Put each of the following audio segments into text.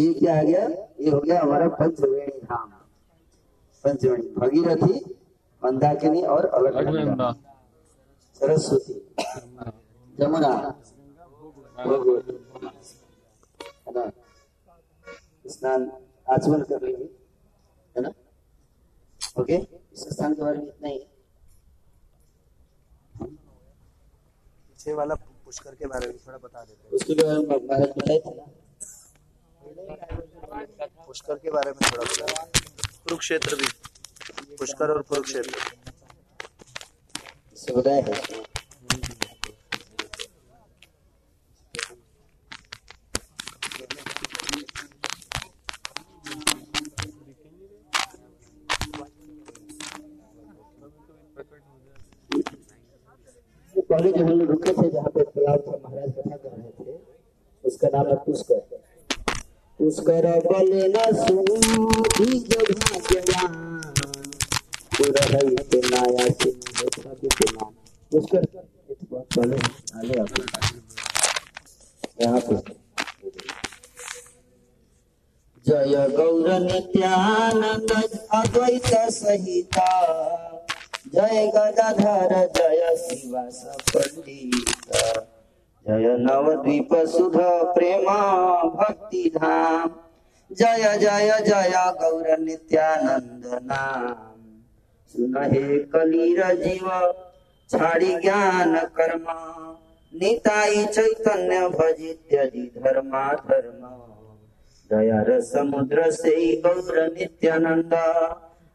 ये क्या आ गया ये हो गया हमारा पंचवेणी धाम पंचवेणी भगीरथी मंदाकिनी और अलग सरस्वती जमुना है ना स्नान आचमन कर लेंगे है ना ओके इस स्थान के बारे में इतना ही पीछे वाला पुष्कर के बारे में थोड़ा बता देते उसके बारे में महाराज बताए थे ना हैं पुष्कर के बारे में थोड़ा बता देते कुरुक्षेत्र भी पुष्कर और कुरुक्षेत्र। बताया है पहले जब हम लोग रुके थे जहाँ पे तालाब था महाराज कथा कर रहे थे उसका नाम है पुष्कर। पुष्कर बले न तो बहुत आले पे। जय गौर नित्यानंद अद्वैत सहिता। जय गदाधर, जय शिवास पंडित। जय नवद्वीप सुध प्रेमा भक्ति धाम। जय जय जय गौर नित्यानंद नाम। सुन हे कलीर जीव, छाड़ी ज्ञान कर्मा। निताई चैतन्य भजी त्यजी धर्मा, धर्म। दया समुद्र से गौर नित्यानंद।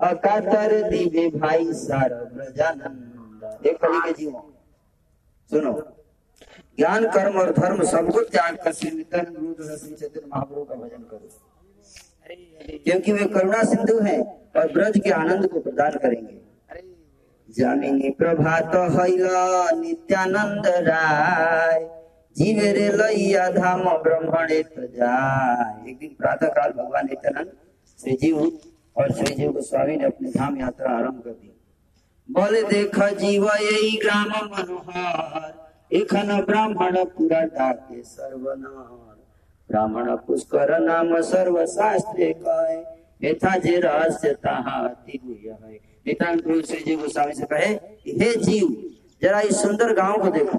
अकातर दिव्य भाई सार ब्रजानंद। एक कली के जीवों। सुनो। ज्ञान, कर्म और धर्म सब कुछ त्याग कर गुरु चैतन्य महाप्रभु का भजन करो। क्योंकि वे करुणा सिंधु हैं और ब्रज के आनंद को प्रदान करेंगे। जामिनी प्रभात नित्यानंद राय, जीवे रे लैया धाम ब्रह्मणे जाय एक दिन प्रातः काल भगवान नित्यानंद श्री जीव और श्री जीव गोस्वामी ने अपनी धाम यात्रा आरंभ कर दी। बोले, देखा जीव यही ग्राम मनोहर एखन ब्राह्मण पूरा डाके सर्वनार ब्राह्मण पुष्कर नाम सर्व शास्त्रे कहे यथा जे रहस्य ताहा अति गुह्य है नित्यानंद प्रभु श्री जीव गोस्वामी से कहे हे जीव जरा इस सुंदर गाँव को देखो।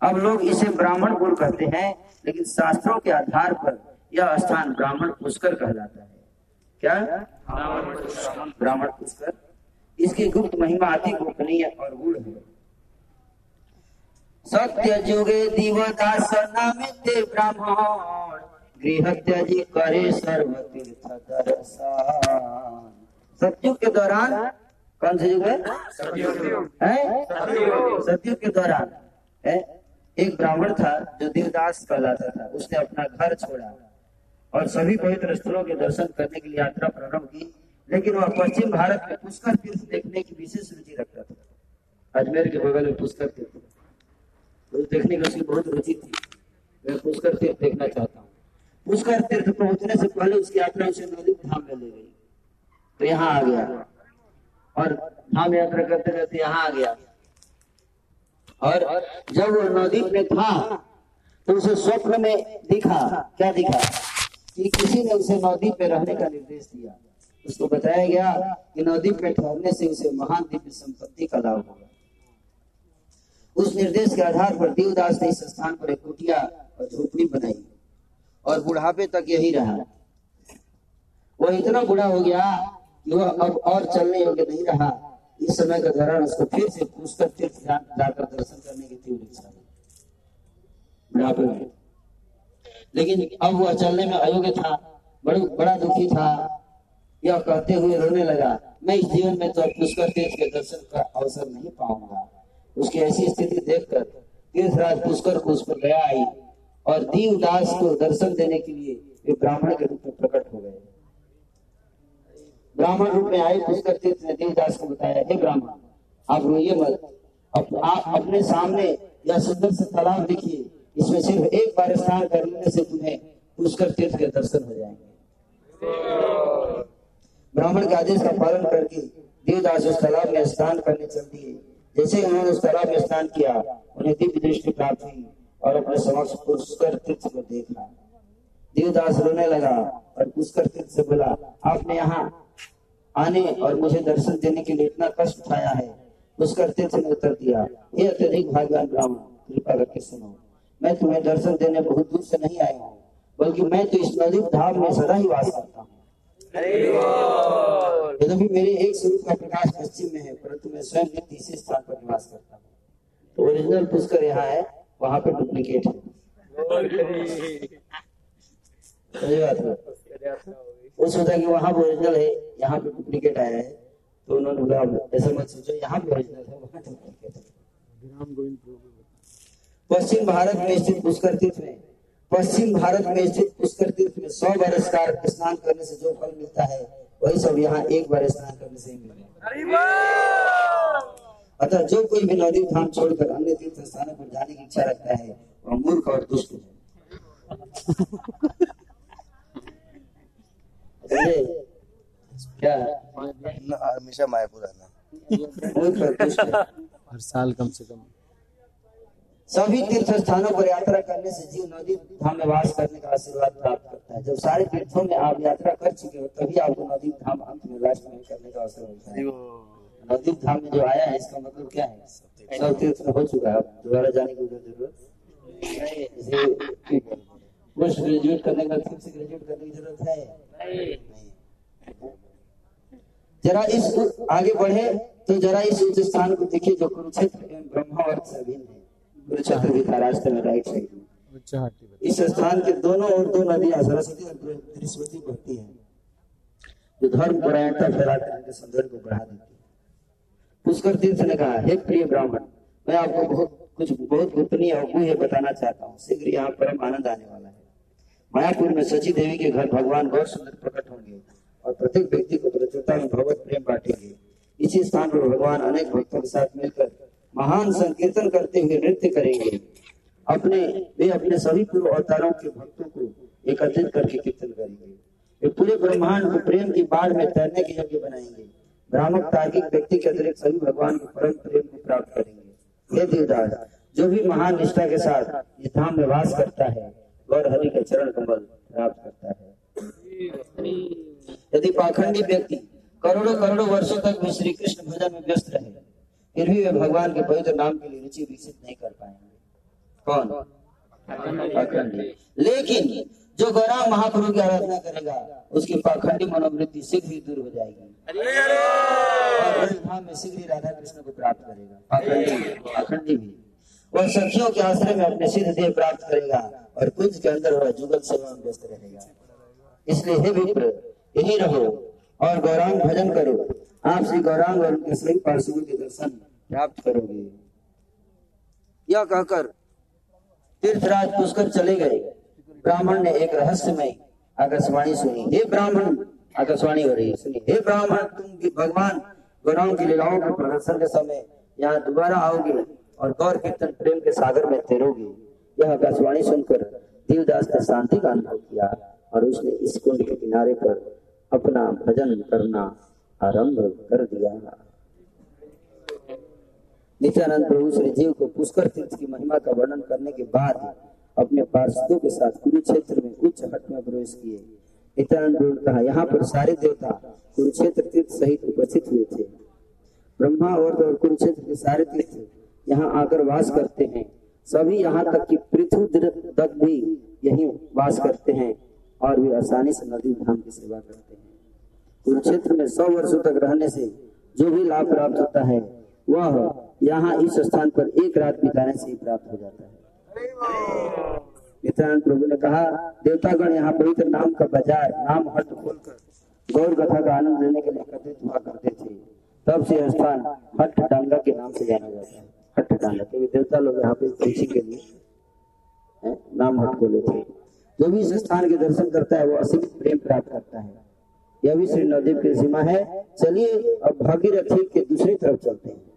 अब लोग इसे ब्राह्मण ब्राह्मणपुर कहते हैं लेकिन शास्त्रों के आधार पर यह स्थान ब्राह्मण पुष्कर कहलाता है। क्या? ब्राह्मण पुष्कर। इसकी गुप्त महिमा अति गोपनीय और गूढ़ है। सत्य जुगे दिवदास नामिते ब्राह्मण गृह त्याजी करे सर्व तीर्थ दर्शन सत्युग के दौरान कौन से युग है? हैं? के दौरान। एक ब्राह्मण था जो देवदास कहलाता था। उसने अपना घर छोड़ा और सभी पवित्र स्थलों के दर्शन करने के लिए यात्रा प्रारंभ की लेकिन वह पश्चिम भारत में पुष्कर तीर्थ देखने की विशेष रुचि रखता था। अजमेर के बगल में पुष्कर तीर्थ। तो देखने की उसकी बहुत रुचि थी। मैं पुष्कर तीर्थ देखना चाहता हूँ। पुष्कर तीर्थ पहुँचने से पहले उसकी यात्रा उसे नदी धाम में ले गई। तो यहाँ आ गया। और धाम यात्रा करते करते यहाँ आ गया। और जब वो नदी में था तो उसे स्वप्न में दिखा। क्या दिखा? कि किसी ने उसे नदी पे रहने का निर्देश दिया। उसको बताया गया कि नदी पे ठहरने से उसे महान दिव्य संपत्ति का लाभ होगा। निर्देश के आधार पर देवदास ने इस स्थान पर एक कुटिया और झोपड़ी बनाई और बुढ़ापे तक यही रहा। वह इतना बुढ़ा हो गया कि वह अब और चलने योग्य नहीं रहा। इस समय के दौरान उसको फिर से पुष्कर तीर्थ जा- जाकर दर्शन करने की तीव्र इच्छा बुढ़ापे में। लेकिन अब वह चलने में अयोग्य था, बड़ा बड़ा दुखी था। यह कहते हुए रोने लगा, मैं इस जीवन में तो पुष्कर तीर्थ के दर्शन का अवसर नहीं पाऊँगा। उसकी ऐसी स्थिति देखकर तीर्थराज पुष्कर को उस पर दया आई और दीवदास को दर्शन देने के लिए वे ब्राह्मण के रूप में प्रकट हो गए। ब्राह्मण रूप में आए, पुष्कर तीर्थ ने देवदास को बताया, हे ब्राह्मण, आप रोइए मत। आप अपने सामने यह सुंदर से तालाब देखिए। इसमें सिर्फ़ एक बार स्नान करने से तुम्हें पुष्कर तीर्थ के दर्शन हो जाएँगे। ब्राह्मण के आदेश का पालन करके देवदास उस तालाब में स्नान करने चल दिए। जैसे उन्होंने उस में स्नान किया, उन्हें दिव्य दृष्टि प्राप्त हुई और अपने समक्ष पुष्कर तीर्थ को देखा। देवदास रोने लगा और पुष्कर तीर्थ से बोला, आपने यहाँ आने और मुझे दर्शन देने के लिए इतना कष्ट उठाया है। पुष्कर तीर्थ ने उत्तर दिया, हे अत्यधिक भाग्यवान ब्राह्मण, कृपा करके सुनो। मैं तुम्हें दर्शन देने बहुत दूर से नहीं आया हूँ, बल्कि मैं तो इस नदी धाम में सदा ही वास करता हूँ। यद्यपि मेरे एक स्वरूप का प्रकाश पश्चिम में है परंतु मैं स्वयं इसी स्थान पर निवास करता हूँ। तो ओरिजिनल पुष्कर यहाँ है वहाँ पे डुप्लीकेट है। सही वो सोचा कि वहाँ पे ओरिजिनल है यहाँ पे डुप्लीकेट आया है। तो उन्होंने बोला ऐसा मत सोचो यहाँ पे ओरिजिनल है वहाँ डुप्लीकेट है। पश्चिम भारत में स्थित पुष्कर तीर्थ में पश्चिम भारत में स्थित पुष्कर तीर्थ में सौ बार स्नान स्नान करने से जो फल मिलता है वही सब यहाँ एक बार स्नान करने से ही मिलता है अतः जो कोई भी नदी धाम छोड़कर अन्य तीर्थ स्थानों पर जाने की इच्छा रखता है वह मूर्ख और दुष्ट है। क्या? हमेशा मायापुर आना। मूर्ख और दुष्ट हर साल कम से कम। सभी तीर्थ स्थानों पर यात्रा करने से जीव नदी धाम में वास करने का आशीर्वाद प्राप्त करता है। जब सारे तीर्थों में आप यात्रा कर चुके हो तभी आपको नदी धाम अंत में में करने का अवसर मिलता है। नदी धाम में जो आया है इसका मतलब क्या है? सब तीर्थ हो चुका है। दोबारा जाने की ज़रूरत पोस्ट ग्रेजुएट करने का फिर से ग्रेजुएट करने की ज़रूरत है? नहीं। जरा इस आगे बढ़े तो जरा इस उच्च स्थान को देखिए जो कुरुक्षेत्र ब्रह्मा और से अभिन्न है। रास्ते में राइट साइड में इस स्थान के दोनों ओर दो नदियाँ सरस्वती और बृहस्पति बहती हैं जो धर्म परायणता फैलाकर इनके सौंदर्य को बढ़ा देती है। पुष्कर तीर्थ ने कहा हे प्रिय ब्राह्मण मैं आपको बहुत कुछ बहुत गोपनीय और बताना चाहता हूँ। शीघ्र यहाँ परम आनंद आने वाला है। मायापुर में सची देवी के घर भगवान गौर सुंदर प्रकट होंगे और प्रत्येक व्यक्ति को प्रचुरता में भगवत प्रेम बांटेंगे। इसी स्थान पर भगवान अनेक भक्तों के साथ मिलकर महान संकीर्तन करते हुए नृत्य करेंगे। अपने, वे अपने सभी पूर्व अवतारों के भक्तों को एकत्रित करके कीर्तन करेंगे। वे पूरे ब्रह्मांड को प्रेम की बाढ़ में तैरने के योग्य बनाएँगे। भ्रामक तार्किक व्यक्ति के अतिरिक्त सभी भगवान के परम प्रेम को प्राप्त करेंगे। हे देवदास, जो भी महान निष्ठा के साथ इस धाम में वास करता है गौर हरि के चरण कमल प्राप्त करता है। यदि पाखंडी व्यक्ति करोड़ों करोड़ों वर्षों तक भी श्री कृष्ण भजन में व्यस्त रहे फिर भी वे भगवान के पवित्र नाम के लिए रुचि विकसित नहीं कर पाएँगे। कौन? पाखंडी। लेकिन जो गौराम महाप्रभु की आराधना करेगा, उसकी पाखंडी मनोवृत्ति शीघ्र ही दूर हो जाएगी। धाम में शीघ्र राधा कृष्ण को प्राप्त करेगा। पाखंडी पाखंडी भी। वह सखियों के आश्रय में अपने सिद्ध देह प्राप्त करेगा और कुंज के अंदर वह जुगल सेवा में व्यस्त रहेगा। इसलिए हे विप्र, यही रहो और गौरांग भजन करो। आप श्री गौरांग और उनके सभी पार्षदों के दर्शन प्राप्त करोगे। यह कहकर तीर्थराज पुष्कर चले गए। ब्राह्मण ने एक रहस्यमय आकाशवाणी सुनी। हे ब्राह्मण, आकाशवाणी हो रही सुनी हे ब्राह्मण, तुम भगवान गौरांग की लीलाओं के प्रदर्शन के समय यहाँ दोबारा आओगे और गौर कीर्तन प्रेम के सागर में तैरोगे। यह आकाशवाणी सुनकर देवदास ने शांति का अनुभव किया और उसने इस कुंड के किनारे पर अपना भजन करना आरंभ कर दिया। नित्यानंद प्रभु श्री जीव को पुष्कर तीर्थ की महिमा का वर्णन करने के बाद अपने पार्षदों के साथ कुरुक्षेत्र में उच्च हट में प्रवेश किए। नित्यानंद प्रभु ने कहा, यहाँ पर सारे देवता कुरुक्षेत्र तीर्थ सहित उपस्थित हुए थे। ब्रह्मा और और कुरुक्षेत्र के सारे तीर्थ यहाँ आकर वास करते हैं। सभी यहाँ तक कि पृथ्वी तक भी यही वास करते हैं और वे आसानी से नदी धाम की सेवा करते हैं। कुरुक्षेत्र में सौ वर्षों तक रहने से जो भी लाभ प्राप्त होता है, वह यहाँ इस स्थान पर एक रात बिताने से ही प्राप्त हो जाता है। नित्यानंद प्रभु ने कहा, देवतागण यहाँ पवित्र नाम का बाज़ार, नाम हट खोलकर गौर कथा का आनंद लेने के लिए एकत्रित हुआ करते थे। तब से स्थान हट डांगा के नाम से जाना जाता है। हट डांगा क्योंकि देवता लोग यहाँ पे कृषि के लिए नाम हट खोले थे। जो भी इस स्थान के दर्शन करता है, वो असीमित प्रेम प्राप्त करता है। यह भी श्री नवदेव की सीमा है। चलिए, अब भागीरथी के दूसरी तरफ़ चलते हैं।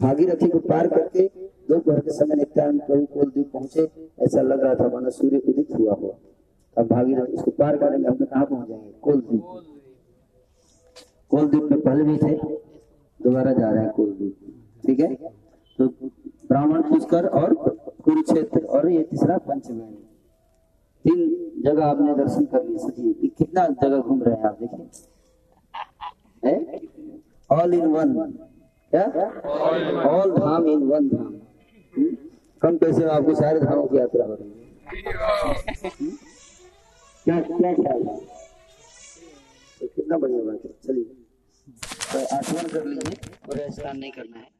भागीरथी को पार करके दोपहर के समय नित्यानंद प्रभु कोल द्वीप पहुँचे। ऐसा लग रहा था मानो सूर्य उदित हुआ हो। अब भागीरथ इसको पार करेंगे हम कहाँ पहुँच जाएँगे कोल द्वीप कोल द्वीप में पहले भी थे, दोबारा जा रहे हैं कोल द्वीप ठीक है? तो ब्राह्मण पुष्कर और कुरुक्षेत्र और ये तीसरा पंचवेणी तीन जगह आपने दर्शन कर लिए ये कितना जगह घूम रहे हैं आप, देखिए। ऑल इन वन क्या? ऑल धाम इन वन धाम? कम पैसे में आपको सारे धामों की यात्रा हो रही है? क्या क्या ख्याल है? तो कितना बढ़िया बात है। चलिए। आसमान कर लीजिए और ऐसा नहीं करना है।